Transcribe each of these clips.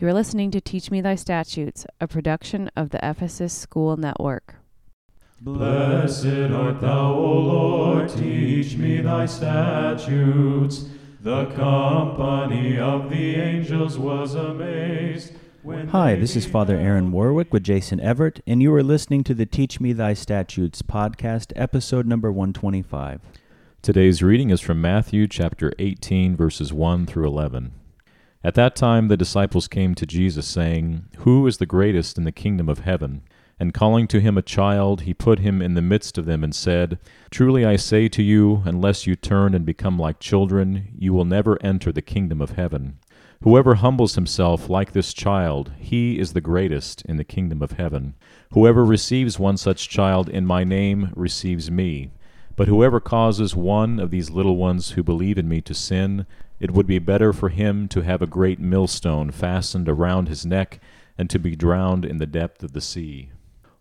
You're listening to Teach Me Thy Statutes, a production of the Ephesus School Network. Blessed art thou, O Lord, teach me thy statutes. The company of the angels was amazed. when. Hi, this is Father Aaron Warwick with Jason Everett, and you are listening to the Teach Me Thy Statutes podcast, episode number 125. Today's reading is from Matthew chapter 18, verses 1 through 11. At that time the disciples came to Jesus, saying, Who is the greatest in the kingdom of heaven? And calling to him a child, he put him in the midst of them and said, Truly I say to you, unless you turn and become like children, you will never enter the kingdom of heaven. Whoever humbles himself like this child, he is the greatest in the kingdom of heaven. Whoever receives one such child in my name receives me. But whoever causes one of these little ones who believe in me to sin, it would be better for him to have a great millstone fastened around his neck and to be drowned in the depth of the sea.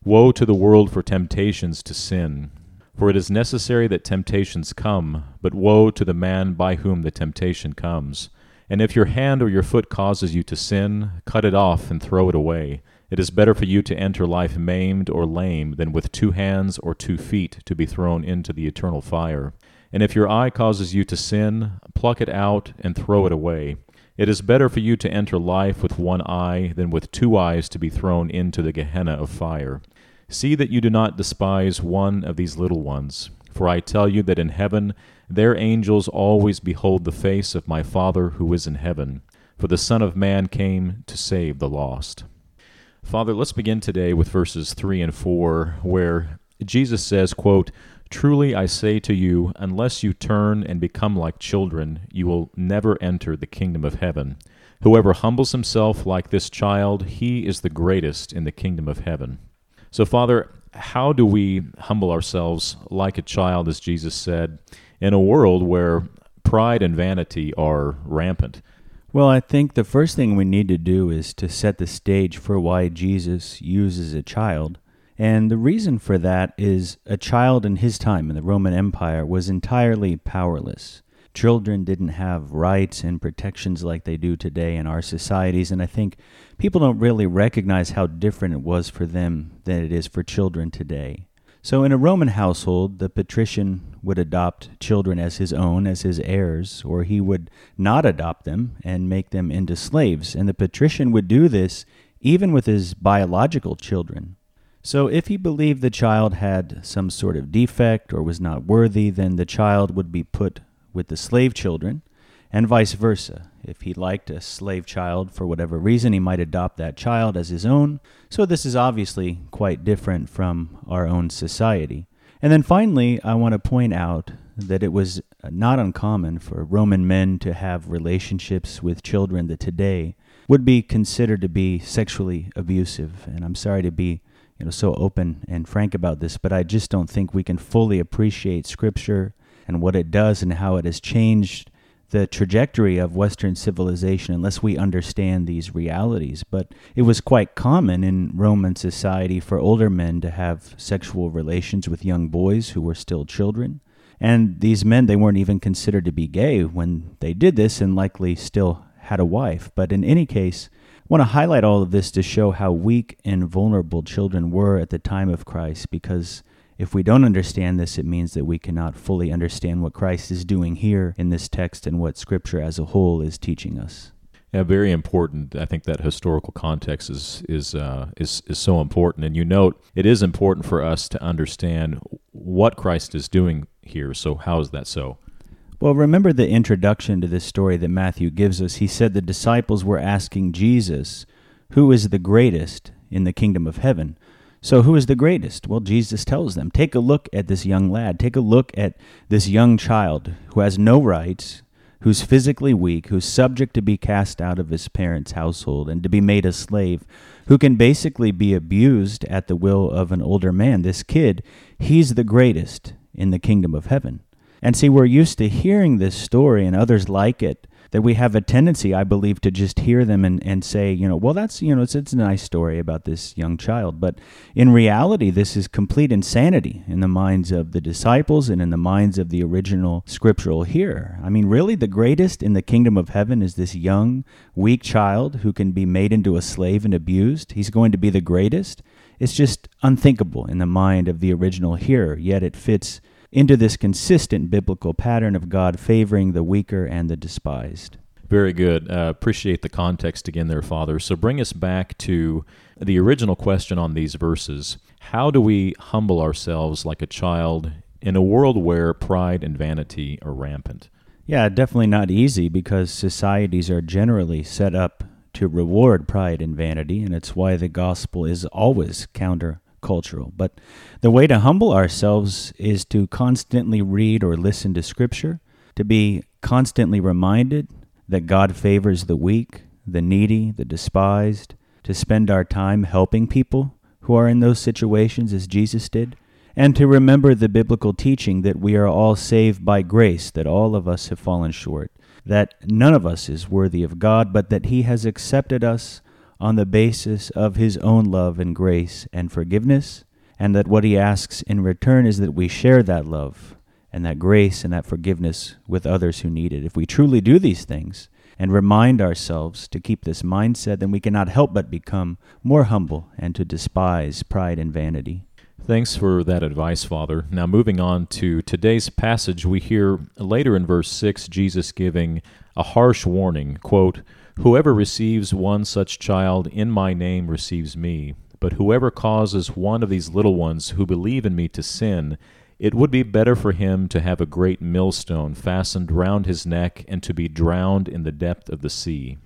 Woe to the world for temptations to sin! For it is necessary that temptations come, but woe to the man by whom the temptation comes. And if your hand or your foot causes you to sin, cut it off and throw it away. It is better for you to enter life maimed or lame than with two hands or two feet to be thrown into the eternal fire. And if your eye causes you to sin, pluck it out and throw it away. It is better for you to enter life with one eye than with two eyes to be thrown into the Gehenna of fire. See that you do not despise one of these little ones. For I tell you that in heaven their angels always behold the face of my Father who is in heaven. For the Son of Man came to save the lost. Father, let's begin today with verses 3 and 4, where Jesus says, quote, Truly I say to you, unless you turn and become like children, you will never enter the kingdom of heaven. Whoever humbles himself like this child, he is the greatest in the kingdom of heaven. So, Father, how do we humble ourselves like a child, as Jesus said, in a world where pride and vanity are rampant? Well, I think the first thing we need to do is to set the stage for why Jesus uses a child. And the reason for that is a child in his time in the Roman Empire was entirely powerless. Children didn't have rights and protections like they do today in our societies, and I think people don't really recognize how different it was for them than it is for children today. So, in a Roman household, the patrician would adopt children as his own, as his heirs, or he would not adopt them and make them into slaves. And the patrician would do this even with his biological children. So, if he believed the child had some sort of defect or was not worthy, then the child would be put with the slave children, and vice versa. If he liked a slave child for whatever reason, he might adopt that child as his own. So, this is obviously quite different from our own society. And then finally, I want to point out that it was not uncommon for Roman men to have relationships with children that today would be considered to be sexually abusive. And I'm sorry to be you know so open and frank about this, but I just don't think we can fully appreciate scripture and what it does and how it has changed the trajectory of Western civilization unless we understand these realities. But it was quite common in Roman society for older men to have sexual relations with young boys who were still children. And these men, they weren't even considered to be gay when they did this and likely still had a wife. But in any case, want to highlight all of this to show how weak and vulnerable children were at the time of Christ because if we don't understand this, it means that we cannot fully understand what Christ is doing here in this text and what Scripture as a whole is teaching us. Yeah, very important. I think that historical context is is uh, is is so important. And you note it is important for us to understand what Christ is doing here. So how is that so? Well, remember the introduction to this story that Matthew gives us. He said the disciples were asking Jesus, Who is the greatest in the kingdom of heaven? So, who is the greatest? Well, Jesus tells them, Take a look at this young lad. Take a look at this young child who has no rights, who's physically weak, who's subject to be cast out of his parents' household and to be made a slave, who can basically be abused at the will of an older man. This kid, he's the greatest in the kingdom of heaven. And see, we're used to hearing this story and others like it that we have a tendency, I believe, to just hear them and, and say, you know, well, that's, you know, it's, it's a nice story about this young child. But in reality, this is complete insanity in the minds of the disciples and in the minds of the original scriptural hearer. I mean, really, the greatest in the kingdom of heaven is this young, weak child who can be made into a slave and abused. He's going to be the greatest. It's just unthinkable in the mind of the original hearer, yet it fits into this consistent biblical pattern of God favoring the weaker and the despised. Very good. Uh, appreciate the context again there, Father. So bring us back to the original question on these verses. How do we humble ourselves like a child in a world where pride and vanity are rampant? Yeah, definitely not easy because societies are generally set up to reward pride and vanity, and it's why the gospel is always counter cultural. But the way to humble ourselves is to constantly read or listen to Scripture, to be constantly reminded that God favors the weak, the needy, the despised, to spend our time helping people who are in those situations as Jesus did, and to remember the biblical teaching that we are all saved by grace, that all of us have fallen short, that none of us is worthy of God, but that He has accepted us on the basis of his own love and grace and forgiveness, and that what he asks in return is that we share that love and that grace and that forgiveness with others who need it. If we truly do these things and remind ourselves to keep this mindset, then we cannot help but become more humble and to despise pride and vanity. Thanks for that advice, Father. Now, moving on to today's passage, we hear later in verse 6 Jesus giving a harsh warning quote, Whoever receives one such child in my name receives me. But whoever causes one of these little ones who believe in me to sin, it would be better for him to have a great millstone fastened round his neck and to be drowned in the depth of the sea.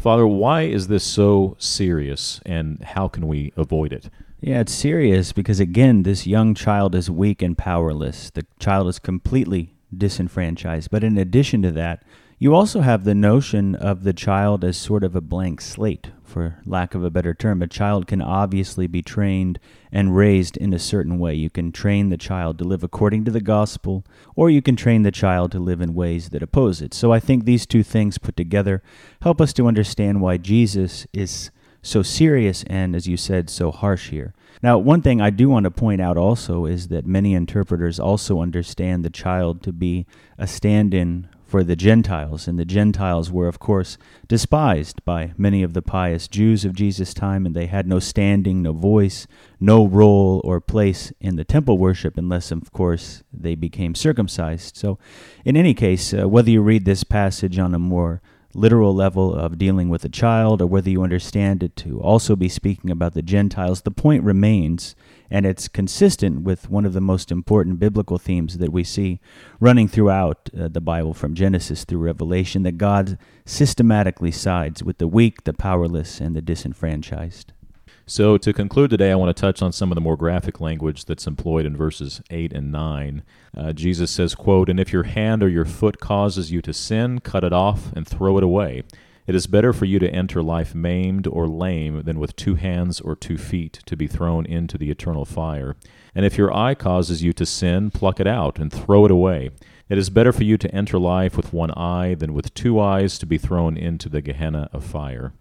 Father, why is this so serious and how can we avoid it? Yeah, it's serious because, again, this young child is weak and powerless. The child is completely disenfranchised. But in addition to that, you also have the notion of the child as sort of a blank slate, for lack of a better term. A child can obviously be trained and raised in a certain way. You can train the child to live according to the gospel, or you can train the child to live in ways that oppose it. So I think these two things put together help us to understand why Jesus is so serious and, as you said, so harsh here. Now, one thing I do want to point out also is that many interpreters also understand the child to be a stand in for the Gentiles, and the Gentiles were, of course, despised by many of the pious Jews of Jesus' time, and they had no standing, no voice, no role or place in the temple worship unless, of course, they became circumcised. So, in any case, uh, whether you read this passage on a more literal level of dealing with a child or whether you understand it to also be speaking about the Gentiles, the point remains and it's consistent with one of the most important biblical themes that we see running throughout uh, the Bible from Genesis through Revelation that God systematically sides with the weak, the powerless, and the disenfranchised. So, to conclude today, I want to touch on some of the more graphic language that's employed in verses 8 and 9. Uh, Jesus says, quote, And if your hand or your foot causes you to sin, cut it off and throw it away. It is better for you to enter life maimed or lame than with two hands or two feet to be thrown into the eternal fire. And if your eye causes you to sin, pluck it out and throw it away. It is better for you to enter life with one eye than with two eyes to be thrown into the Gehenna of fire.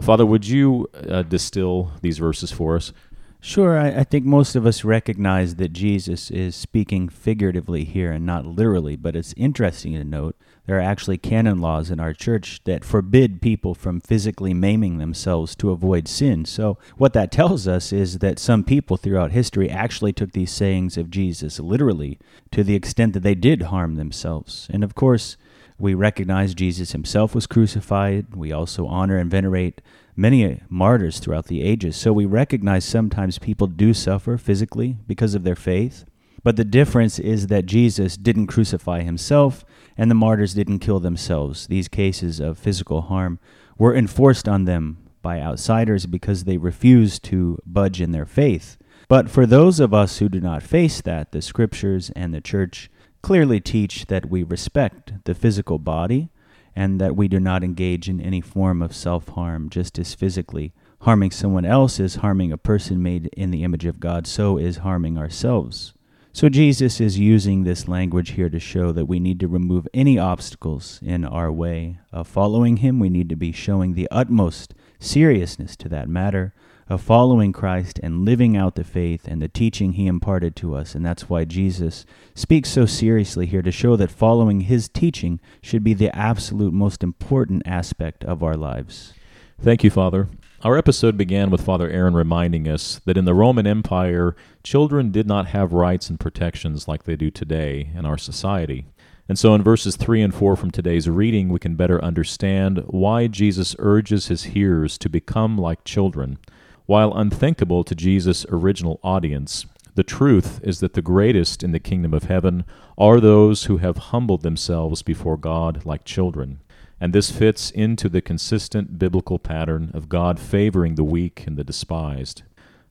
Father, would you uh, distill these verses for us? Sure, I, I, think most of us recognize that Jesus is speaking figuratively here and not literally, but it's interesting to note there are actually canon laws in our church that forbid people from physically maiming themselves to avoid sin. So, what that tells us is that some people throughout history actually took these sayings of Jesus literally to the extent that they did harm themselves. And of course, we recognize Jesus himself was crucified. We also honor and venerate many martyrs throughout the ages. So we recognize sometimes people do suffer physically because of their faith. But the difference is that Jesus didn't crucify himself and the martyrs didn't kill themselves. These cases of physical harm were enforced on them by outsiders because they refused to budge in their faith. But for those of us who do not face that, the scriptures and the church clearly teach that we respect the physical body and that we do not engage in any form of self harm, just as physically harming someone else is harming a person made in the image of God, so is harming ourselves. So Jesus is using this language here to show that we need to remove any obstacles in our way of following him. We need to be showing the utmost seriousness to that matter of following Christ and living out the faith and the teaching he imparted to us. And that's why Jesus speaks so seriously here to show that following his teaching should be the absolute most important aspect of our lives. Thank you, Father. Our episode began with Father Aaron reminding us that in the Roman Empire, children did not have rights and protections like they do today in our society. And so in verses 3 and 4 from today's reading, we can better understand why Jesus urges his hearers to become like children while unthinkable to Jesus' original audience, the truth is that the greatest in the kingdom of heaven are those who have humbled themselves before God like children. And this fits into the consistent biblical pattern of God favoring the weak and the despised.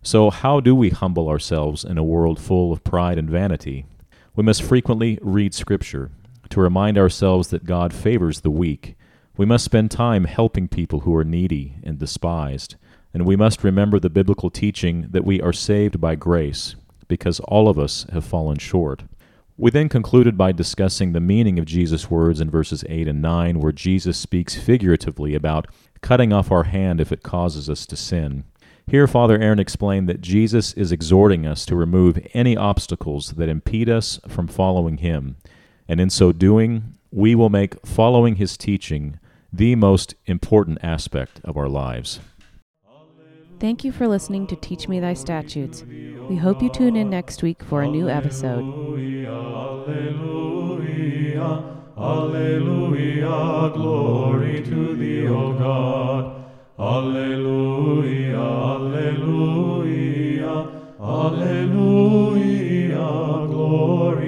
So, how do we humble ourselves in a world full of pride and vanity? We must frequently read Scripture to remind ourselves that God favors the weak. We must spend time helping people who are needy and despised and we must remember the biblical teaching that we are saved by grace, because all of us have fallen short. We then concluded by discussing the meaning of Jesus' words in verses 8 and 9, where Jesus speaks figuratively about cutting off our hand if it causes us to sin. Here, Father Aaron explained that Jesus is exhorting us to remove any obstacles that impede us from following Him, and in so doing, we will make following His teaching the most important aspect of our lives. Thank you for listening to Teach Me Thy Statutes. We hope you tune in next week for a new episode. Alleluia, Alleluia, glory to thee, O God. Alleluia, Alleluia, Alleluia, glory.